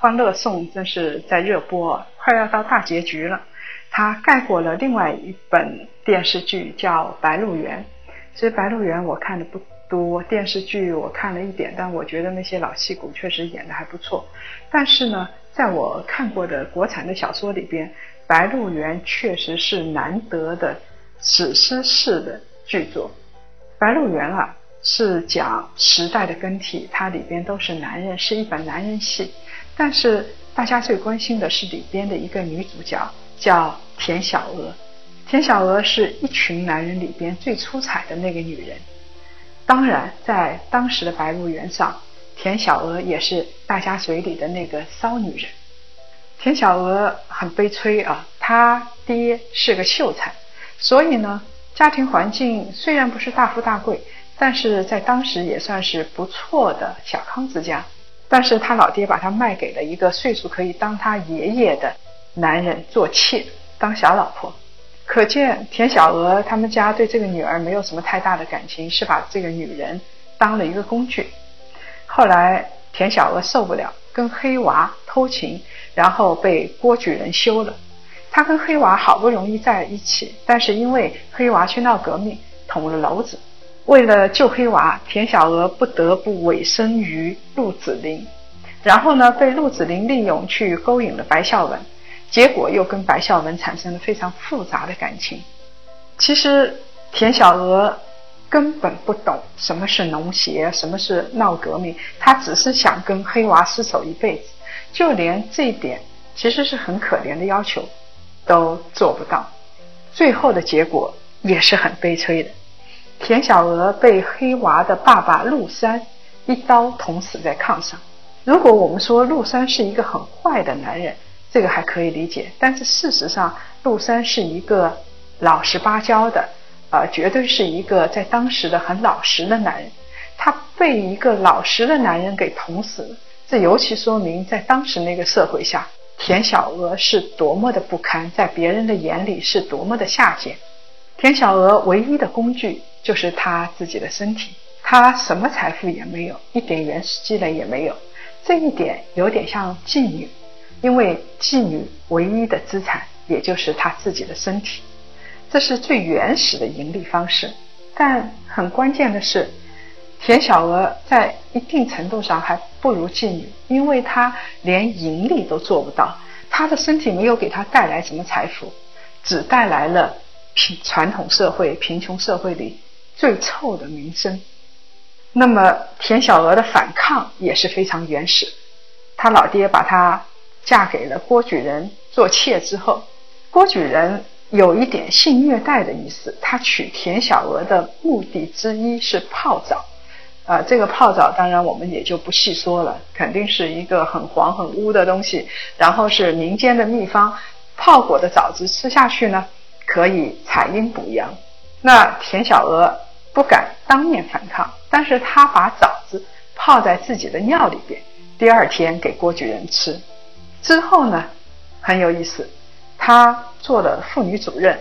欢乐颂》真是在热播，快要到大结局了。它盖过了另外一本电视剧，叫《白鹿原》。其实《白鹿原》我看的不多，电视剧我看了一点，但我觉得那些老戏骨确实演的还不错。但是呢，在我看过的国产的小说里边，《白鹿原》确实是难得的史诗式的剧作。《白鹿原》啊，是讲时代的更替，它里边都是男人，是一本男人戏。但是大家最关心的是里边的一个女主角，叫田小娥。田小娥是一群男人里边最出彩的那个女人。当然，在当时的白鹿原上，田小娥也是大家嘴里的那个骚女人。田小娥很悲催啊，她爹是个秀才，所以呢，家庭环境虽然不是大富大贵，但是在当时也算是不错的小康之家。但是他老爹把他卖给了一个岁数可以当他爷爷的男人做妾，当小老婆。可见田小娥他们家对这个女儿没有什么太大的感情，是把这个女人当了一个工具。后来田小娥受不了，跟黑娃偷情，然后被郭举人休了。他跟黑娃好不容易在一起，但是因为黑娃去闹革命，捅了娄子。为了救黑娃，田小娥不得不委身于陆子霖，然后呢，被陆子霖利用去勾引了白孝文，结果又跟白孝文产生了非常复杂的感情。其实田小娥根本不懂什么是农协，什么是闹革命，她只是想跟黑娃厮守一辈子，就连这一点其实是很可怜的要求都做不到，最后的结果也是很悲催的。田小娥被黑娃的爸爸陆三一刀捅死在炕上。如果我们说陆三是一个很坏的男人，这个还可以理解。但是事实上，陆三是一个老实巴交的，呃，绝对是一个在当时的很老实的男人。他被一个老实的男人给捅死了，这尤其说明在当时那个社会下，田小娥是多么的不堪，在别人的眼里是多么的下贱。田小娥唯一的工具。就是她自己的身体，她什么财富也没有，一点原始积累也没有，这一点有点像妓女，因为妓女唯一的资产也就是她自己的身体，这是最原始的盈利方式。但很关键的是，田小娥在一定程度上还不如妓女，因为她连盈利都做不到，她的身体没有给她带来什么财富，只带来了贫传统社会、贫穷社会里。最臭的名声。那么田小娥的反抗也是非常原始。她老爹把她嫁给了郭举人做妾之后，郭举人有一点性虐待的意思。他娶田小娥的目的之一是泡澡，啊，这个泡澡当然我们也就不细说了，肯定是一个很黄很污的东西。然后是民间的秘方，泡过的枣子吃下去呢，可以采阴补阳。那田小娥。不敢当面反抗，但是她把枣子泡在自己的尿里边，第二天给郭举人吃。之后呢，很有意思，他做了妇女主任，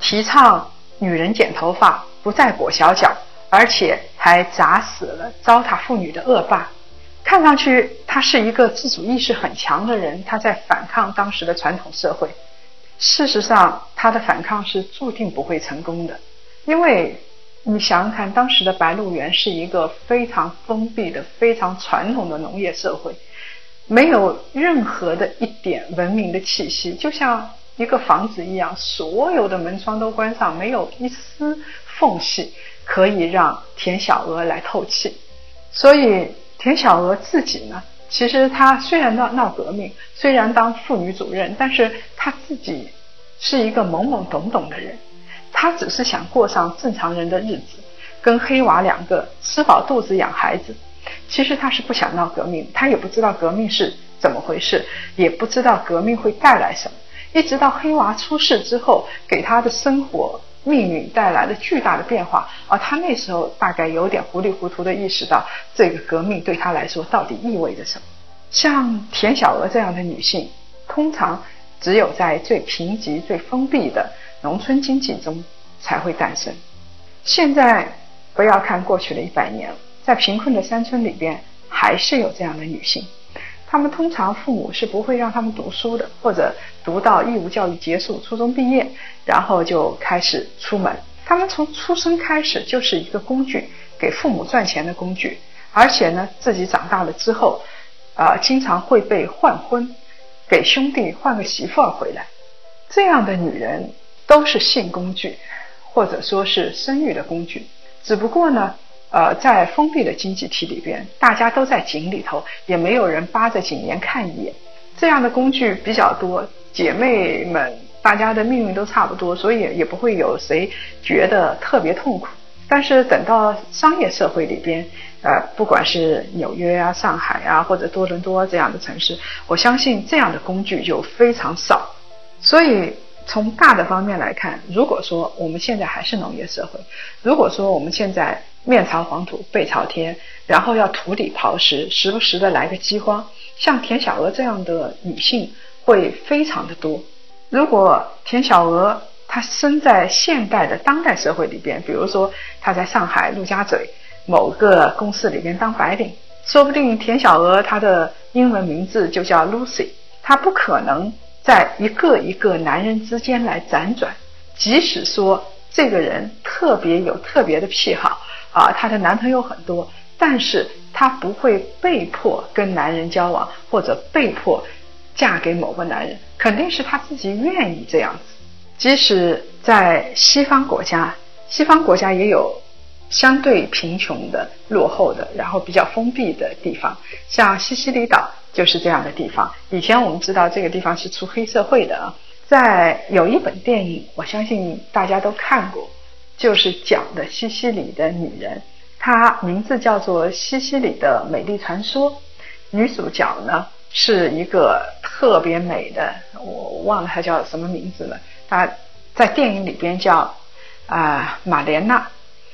提倡女人剪头发不再裹小脚，而且还砸死了糟蹋妇女的恶霸。看上去他是一个自主意识很强的人，他在反抗当时的传统社会。事实上，他的反抗是注定不会成功的，因为。你想想看，当时的白鹿原是一个非常封闭的、非常传统的农业社会，没有任何的一点文明的气息，就像一个房子一样，所有的门窗都关上，没有一丝缝隙可以让田小娥来透气。所以田小娥自己呢，其实他虽然闹闹革命，虽然当妇女主任，但是他自己是一个懵懵懂懂的人。他只是想过上正常人的日子，跟黑娃两个吃饱肚子养孩子。其实他是不想闹革命，他也不知道革命是怎么回事，也不知道革命会带来什么。一直到黑娃出事之后，给他的生活命运带来了巨大的变化，而他那时候大概有点糊里糊涂的意识到，这个革命对他来说到底意味着什么。像田小娥这样的女性，通常只有在最贫瘠、最封闭的农村经济中才会诞生。现在不要看过去的一百年，在贫困的山村里边，还是有这样的女性。她们通常父母是不会让她们读书的，或者读到义务教育结束、初中毕业，然后就开始出门。他们从出生开始就是一个工具，给父母赚钱的工具。而且呢，自己长大了之后，啊，经常会被换婚，给兄弟换个媳妇儿回来。这样的女人都是性工具，或者说是生育的工具。只不过呢。呃，在封闭的经济体里边，大家都在井里头，也没有人扒着井沿看一眼。这样的工具比较多，姐妹们大家的命运都差不多，所以也不会有谁觉得特别痛苦。但是等到商业社会里边，呃，不管是纽约啊、上海啊，或者多伦多这样的城市，我相信这样的工具就非常少。所以从大的方面来看，如果说我们现在还是农业社会，如果说我们现在。面朝黄土背朝天，然后要土里刨食，时不时的来个饥荒。像田小娥这样的女性会非常的多。如果田小娥她生在现代的当代社会里边，比如说她在上海陆家嘴某个公司里边当白领，说不定田小娥她的英文名字就叫 Lucy。她不可能在一个一个男人之间来辗转，即使说这个人特别有特别的癖好。啊，她的男朋友很多，但是她不会被迫跟男人交往，或者被迫嫁给某个男人，肯定是她自己愿意这样子。即使在西方国家，西方国家也有相对贫穷的、落后的，然后比较封闭的地方，像西西里岛就是这样的地方。以前我们知道这个地方是出黑社会的啊，在有一本电影，我相信大家都看过。就是讲的西西里的女人，她名字叫做《西西里的美丽传说》。女主角呢是一个特别美的，我忘了她叫什么名字了。她在电影里边叫啊玛莲娜。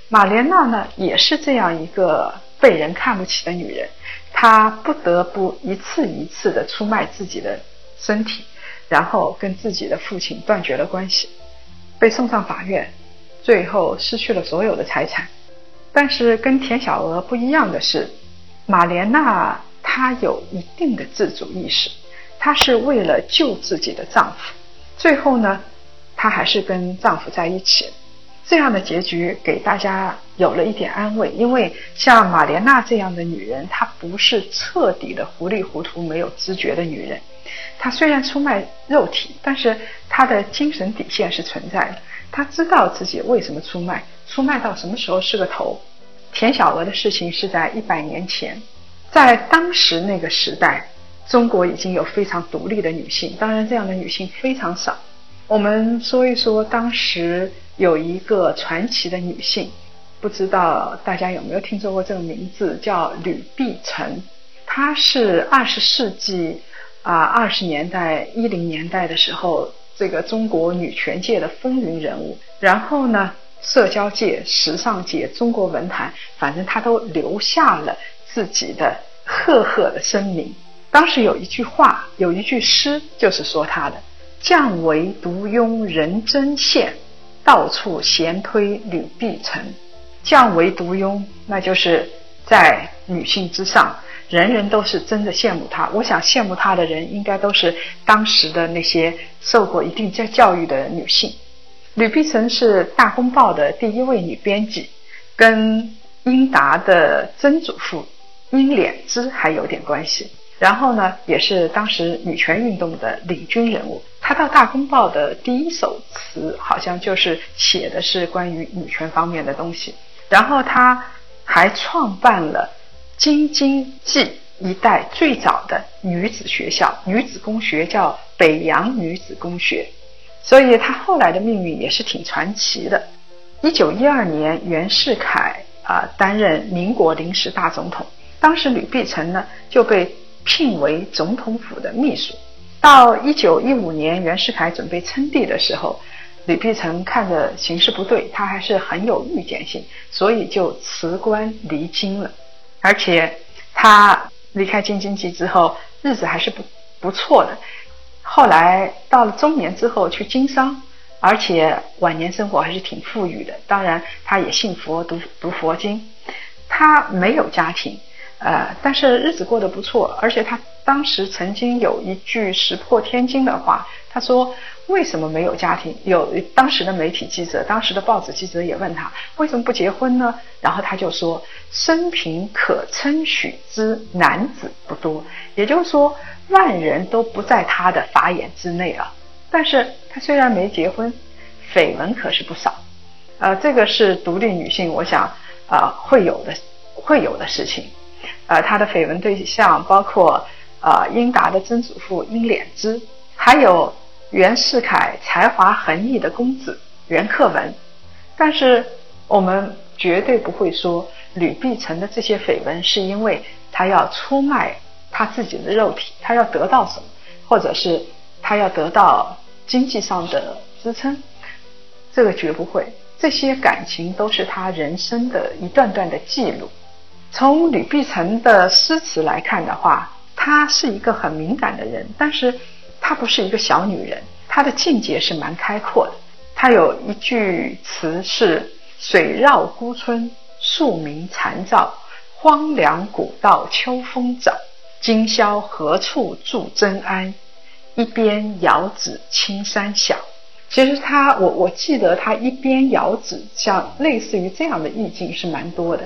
玛莲娜呢也是这样一个被人看不起的女人，她不得不一次一次的出卖自己的身体，然后跟自己的父亲断绝了关系，被送上法院。最后失去了所有的财产，但是跟田小娥不一样的是，玛莲娜她有一定的自主意识，她是为了救自己的丈夫，最后呢，她还是跟丈夫在一起，这样的结局给大家有了一点安慰，因为像玛莲娜这样的女人，她不是彻底的糊里糊涂没有知觉的女人，她虽然出卖肉体，但是她的精神底线是存在的。她知道自己为什么出卖，出卖到什么时候是个头。田小娥的事情是在一百年前，在当时那个时代，中国已经有非常独立的女性，当然这样的女性非常少。我们说一说当时有一个传奇的女性，不知道大家有没有听说过这个名字，叫吕碧城。她是二十世纪啊二十年代一零年代的时候。这个中国女权界的风云人物，然后呢，社交界、时尚界、中国文坛，反正她都留下了自己的赫赫的声名。当时有一句话，有一句诗，就是说她的“降为独拥人争羡，到处闲推吕碧城”。降为独拥，那就是在女性之上。人人都是真的羡慕她。我想羡慕她的人，应该都是当时的那些受过一定教教育的女性。吕碧城是《大公报》的第一位女编辑，跟英达的曾祖父英敛之还有点关系。然后呢，也是当时女权运动的领军人物。她到《大公报》的第一首词，好像就是写的是关于女权方面的东西。然后她还创办了。京津冀一带最早的女子学校、女子公学叫北洋女子公学，所以她后来的命运也是挺传奇的。一九一二年，袁世凯啊担任民国临时大总统，当时吕碧城呢就被聘为总统府的秘书。到一九一五年袁世凯准备称帝的时候，吕碧城看着形势不对，他还是很有预见性，所以就辞官离京了。而且他离开京津冀之后，日子还是不不错的。后来到了中年之后去经商，而且晚年生活还是挺富裕的。当然，他也信佛，读读佛经。他没有家庭，呃，但是日子过得不错。而且他当时曾经有一句石破天惊的话，他说：“为什么没有家庭？”有当时的媒体记者，当时的报纸记者也问他：“为什么不结婚呢？”然后他就说：“生平可称许之男子不多。”也就是说。万人都不在他的法眼之内啊！但是他虽然没结婚，绯闻可是不少。呃，这个是独立女性，我想啊会有的会有的事情。呃，他的绯闻对象包括呃英达的曾祖父英敛之，还有袁世凯才华横溢的公子袁克文。但是我们绝对不会说吕碧城的这些绯闻是因为他要出卖。他自己的肉体，他要得到什么，或者是他要得到经济上的支撑，这个绝不会。这些感情都是他人生的一段段的记录。从吕碧城的诗词来看的话，她是一个很敏感的人，但是她不是一个小女人，她的境界是蛮开阔的。她有一句词是“水绕孤村，树鸣蝉噪，荒凉古道秋风早”。今宵何处住真安？一边遥指青山小。其实他，我我记得他一边遥指，像类似于这样的意境是蛮多的，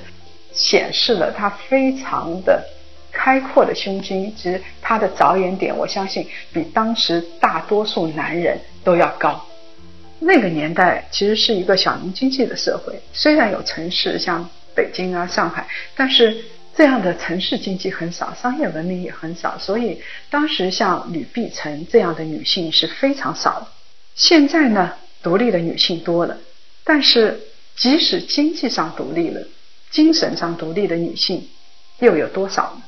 显示了他非常的开阔的胸襟。其实他的着眼点，我相信比当时大多数男人都要高。那个年代其实是一个小农经济的社会，虽然有城市像北京啊、上海，但是。这样的城市经济很少，商业文明也很少，所以当时像吕碧城这样的女性是非常少的。现在呢，独立的女性多了，但是即使经济上独立了，精神上独立的女性又有多少呢？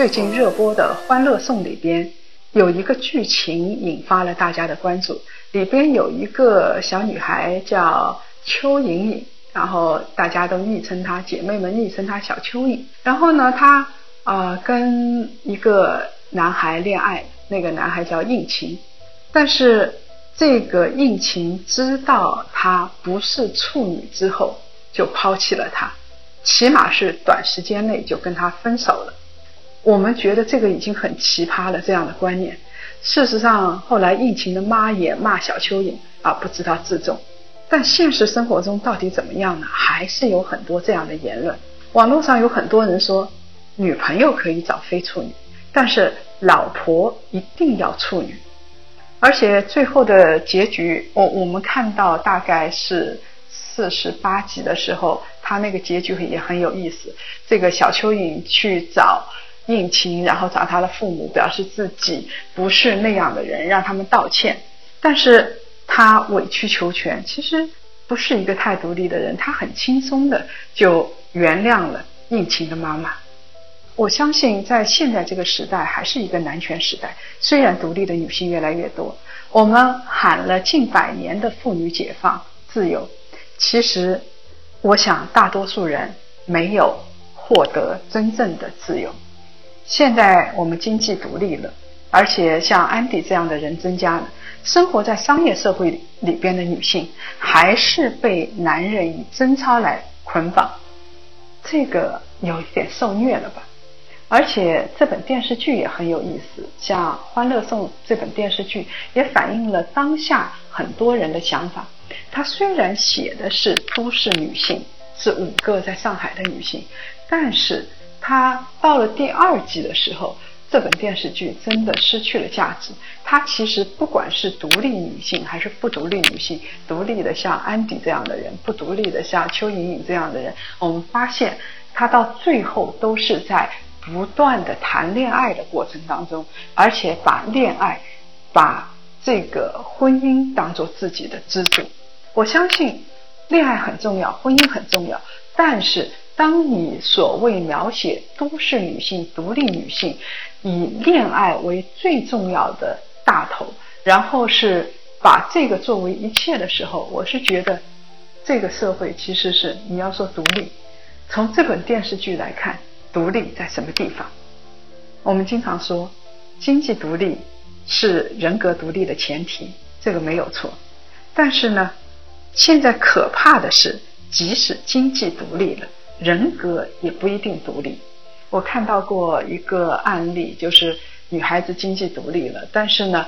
最近热播的《欢乐颂》里边有一个剧情引发了大家的关注，里边有一个小女孩叫邱莹莹，然后大家都昵称她，姐妹们昵称她小蚯蚓。然后呢，她啊跟一个男孩恋爱，那个男孩叫应勤，但是这个应勤知道她不是处女之后，就抛弃了她，起码是短时间内就跟她分手了。我们觉得这个已经很奇葩了，这样的观念。事实上，后来应勤的妈也骂小蚯蚓啊，不知道自重。但现实生活中到底怎么样呢？还是有很多这样的言论。网络上有很多人说，女朋友可以找非处女，但是老婆一定要处女。而且最后的结局，我我们看到大概是四十八集的时候，他那个结局也很有意思。这个小蚯蚓去找。应勤，然后找他的父母，表示自己不是那样的人，让他们道歉。但是他委曲求全，其实不是一个太独立的人，他很轻松的就原谅了应勤的妈妈。我相信在现在这个时代，还是一个男权时代。虽然独立的女性越来越多，我们喊了近百年的妇女解放、自由，其实我想大多数人没有获得真正的自由。现在我们经济独立了，而且像安迪这样的人增加了，生活在商业社会里边的女性还是被男人以贞操来捆绑，这个有一点受虐了吧？而且这本电视剧也很有意思，像《欢乐颂》这本电视剧也反映了当下很多人的想法。它虽然写的是都市女性，是五个在上海的女性，但是。它到了第二季的时候，这本电视剧真的失去了价值。它其实不管是独立女性还是不独立女性，独立的像安迪这样的人，不独立的像邱莹莹这样的人，我们发现它到最后都是在不断的谈恋爱的过程当中，而且把恋爱、把这个婚姻当做自己的支柱。我相信恋爱很重要，婚姻很重要，但是。当你所谓描写都市女性、独立女性，以恋爱为最重要的大头，然后是把这个作为一切的时候，我是觉得这个社会其实是你要说独立，从这本电视剧来看，独立在什么地方？我们经常说经济独立是人格独立的前提，这个没有错。但是呢，现在可怕的是，即使经济独立了。人格也不一定独立。我看到过一个案例，就是女孩子经济独立了，但是呢，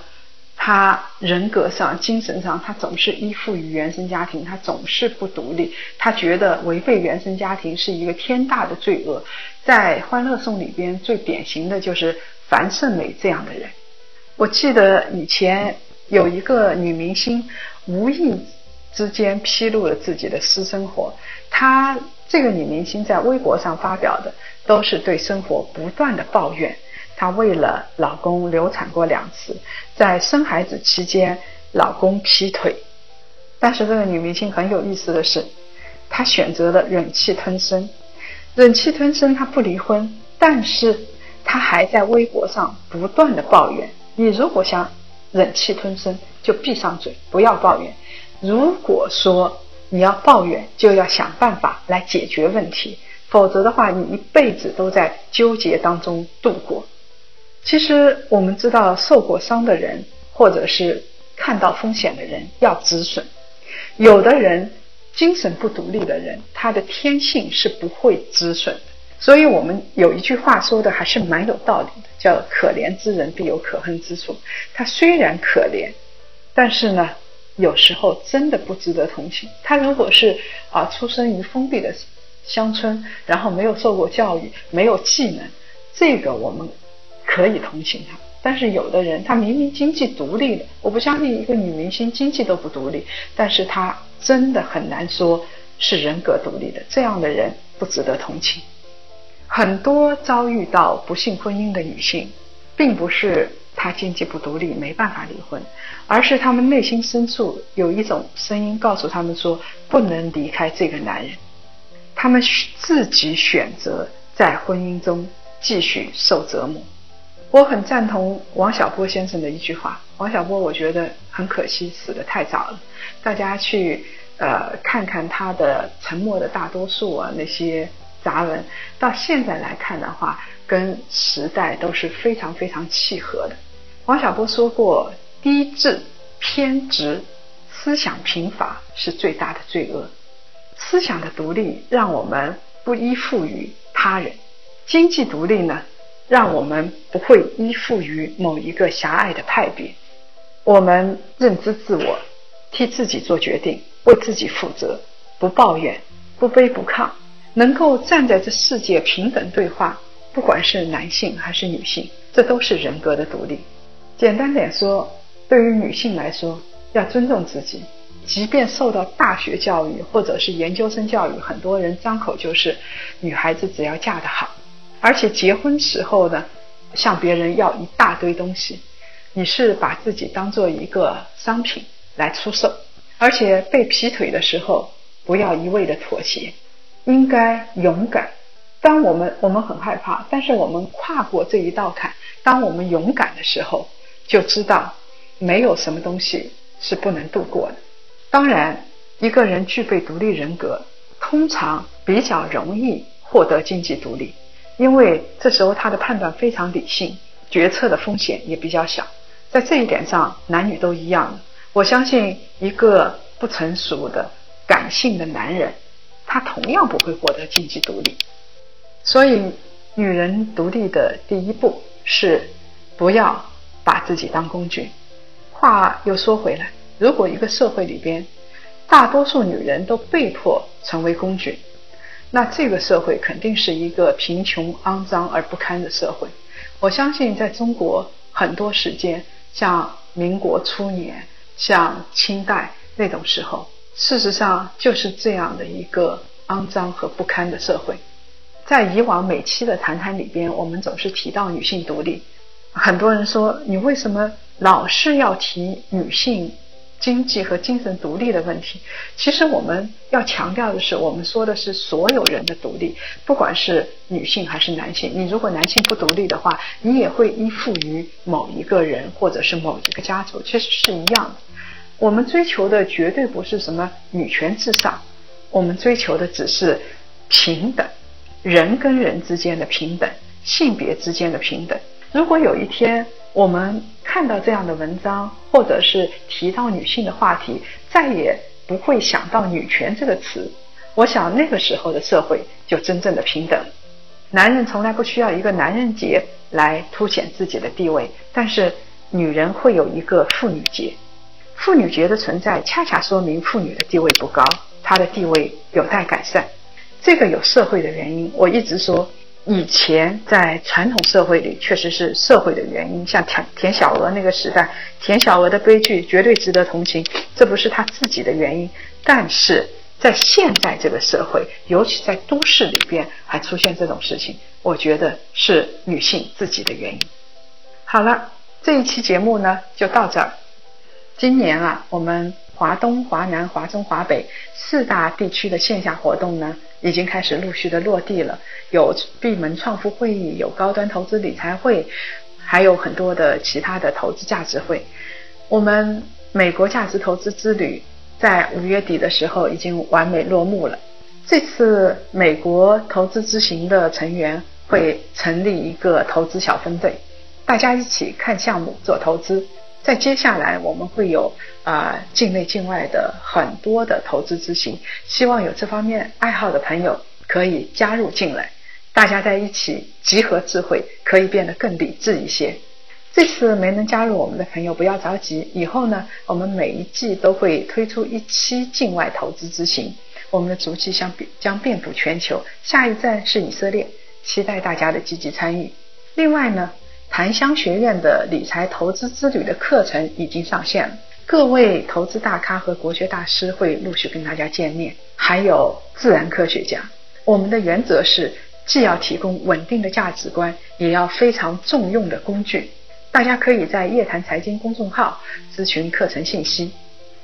她人格上、精神上，她总是依附于原生家庭，她总是不独立。她觉得违背原生家庭是一个天大的罪恶。在《欢乐颂》里边，最典型的就是樊胜美这样的人。我记得以前有一个女明星，无意之间披露了自己的私生活，她。这个女明星在微博上发表的都是对生活不断的抱怨。她为了老公流产过两次，在生孩子期间，老公劈腿。但是这个女明星很有意思的是，她选择了忍气吞声，忍气吞声，她不离婚，但是她还在微博上不断的抱怨。你如果想忍气吞声，就闭上嘴，不要抱怨。如果说，你要抱怨，就要想办法来解决问题，否则的话，你一辈子都在纠结当中度过。其实我们知道，受过伤的人，或者是看到风险的人，要止损。有的人精神不独立的人，他的天性是不会止损的。所以我们有一句话说的还是蛮有道理的，叫“可怜之人必有可恨之处”。他虽然可怜，但是呢。有时候真的不值得同情。他如果是啊，出生于封闭的乡村，然后没有受过教育，没有技能，这个我们可以同情他。但是有的人，他明明经济独立的，我不相信一个女明星经济都不独立，但是她真的很难说是人格独立的。这样的人不值得同情。很多遭遇到不幸婚姻的女性，并不是。她经济不独立，没办法离婚，而是他们内心深处有一种声音告诉他们说，不能离开这个男人。他们自己选择在婚姻中继续受折磨。我很赞同王小波先生的一句话。王小波，我觉得很可惜，死得太早了。大家去呃看看他的《沉默的大多数》啊那些杂文，到现在来看的话，跟时代都是非常非常契合的。王小波说过：“低智、偏执、思想贫乏是最大的罪恶。思想的独立让我们不依附于他人；经济独立呢，让我们不会依附于某一个狭隘的派别。我们认知自我，替自己做决定，为自己负责，不抱怨，不卑不亢，能够站在这世界平等对话。不管是男性还是女性，这都是人格的独立。”简单点说，对于女性来说，要尊重自己。即便受到大学教育或者是研究生教育，很多人张口就是女孩子只要嫁得好，而且结婚时候呢，向别人要一大堆东西，你是把自己当做一个商品来出售。而且被劈腿的时候，不要一味的妥协，应该勇敢。当我们我们很害怕，但是我们跨过这一道坎，当我们勇敢的时候。就知道，没有什么东西是不能度过的。当然，一个人具备独立人格，通常比较容易获得经济独立，因为这时候他的判断非常理性，决策的风险也比较小。在这一点上，男女都一样。我相信，一个不成熟的感性的男人，他同样不会获得经济独立。所以，女人独立的第一步是不要。把自己当工具，话又说回来，如果一个社会里边大多数女人都被迫成为工具，那这个社会肯定是一个贫穷、肮脏而不堪的社会。我相信，在中国很多时间，像民国初年、像清代那种时候，事实上就是这样的一个肮脏和不堪的社会。在以往每期的谈谈里边，我们总是提到女性独立。很多人说，你为什么老是要提女性经济和精神独立的问题？其实我们要强调的是，我们说的是所有人的独立，不管是女性还是男性。你如果男性不独立的话，你也会依附于某一个人或者是某一个家族，其实是一样的。我们追求的绝对不是什么女权至上，我们追求的只是平等，人跟人之间的平等，性别之间的平等。如果有一天我们看到这样的文章，或者是提到女性的话题，再也不会想到女权这个词，我想那个时候的社会就真正的平等。男人从来不需要一个男人节来凸显自己的地位，但是女人会有一个妇女节。妇女节的存在，恰恰说明妇女的地位不高，她的地位有待改善。这个有社会的原因，我一直说。以前在传统社会里，确实是社会的原因。像田田小娥那个时代，田小娥的悲剧绝对值得同情，这不是她自己的原因。但是在现在这个社会，尤其在都市里边，还出现这种事情，我觉得是女性自己的原因。好了，这一期节目呢就到这儿。今年啊，我们华东、华南、华中、华北四大地区的线下活动呢。已经开始陆续的落地了，有闭门创富会议，有高端投资理财会，还有很多的其他的投资价值会。我们美国价值投资之旅在五月底的时候已经完美落幕了。这次美国投资之行的成员会成立一个投资小分队，大家一起看项目做投资。在接下来，我们会有啊境内境外的很多的投资之行，希望有这方面爱好的朋友可以加入进来，大家在一起集合智慧，可以变得更理智一些。这次没能加入我们的朋友不要着急，以后呢，我们每一季都会推出一期境外投资之行，我们的足迹将将遍布全球，下一站是以色列，期待大家的积极参与。另外呢。檀香学院的理财投资之旅的课程已经上线了，各位投资大咖和国学大师会陆续跟大家见面，还有自然科学家。我们的原则是，既要提供稳定的价值观，也要非常重用的工具。大家可以在夜谈财经公众号咨询课程信息。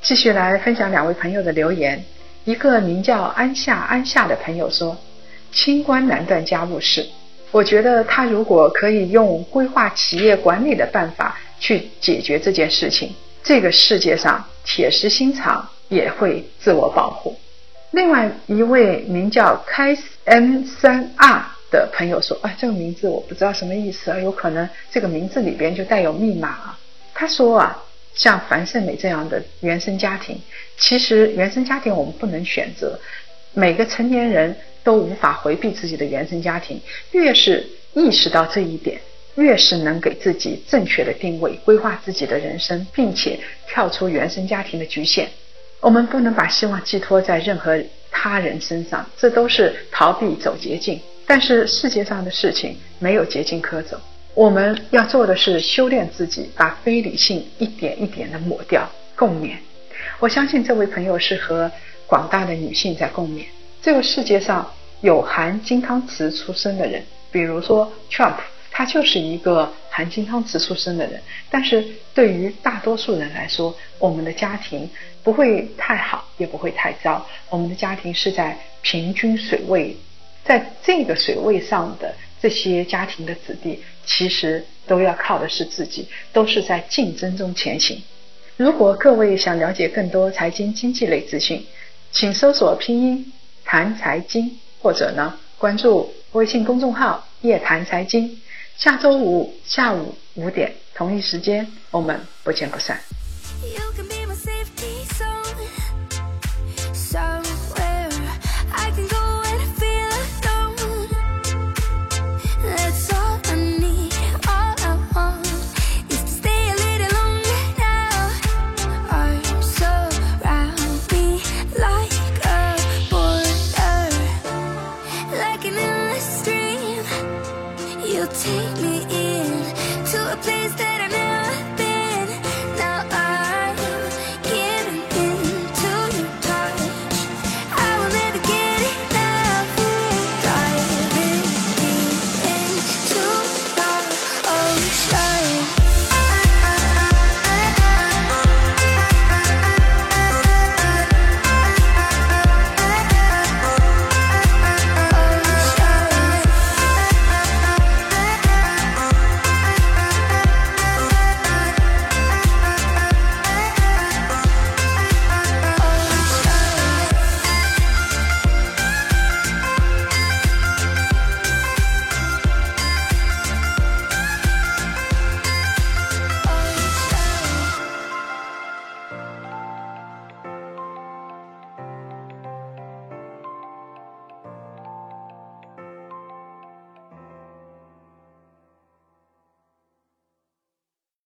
继续来分享两位朋友的留言，一个名叫安夏安夏的朋友说：“清官难断家务事。”我觉得他如果可以用规划企业管理的办法去解决这件事情，这个世界上铁石心肠也会自我保护。另外一位名叫开 M 三 R 的朋友说：“啊，这个名字我不知道什么意思啊，有可能这个名字里边就带有密码啊。”他说啊，像樊胜美这样的原生家庭，其实原生家庭我们不能选择，每个成年人。都无法回避自己的原生家庭，越是意识到这一点，越是能给自己正确的定位，规划自己的人生，并且跳出原生家庭的局限。我们不能把希望寄托在任何他人身上，这都是逃避走捷径。但是世界上的事情没有捷径可走，我们要做的是修炼自己，把非理性一点一点的抹掉。共勉。我相信这位朋友是和广大的女性在共勉。这个世界上。有含金汤匙出生的人，比如说 Trump，他就是一个含金汤匙出生的人。但是对于大多数人来说，我们的家庭不会太好，也不会太糟。我们的家庭是在平均水位，在这个水位上的这些家庭的子弟，其实都要靠的是自己，都是在竞争中前行。如果各位想了解更多财经经济类资讯，请搜索拼音谈财经。或者呢，关注微信公众号“夜谈财经”，下周五下午五点同一时间，我们不见不散。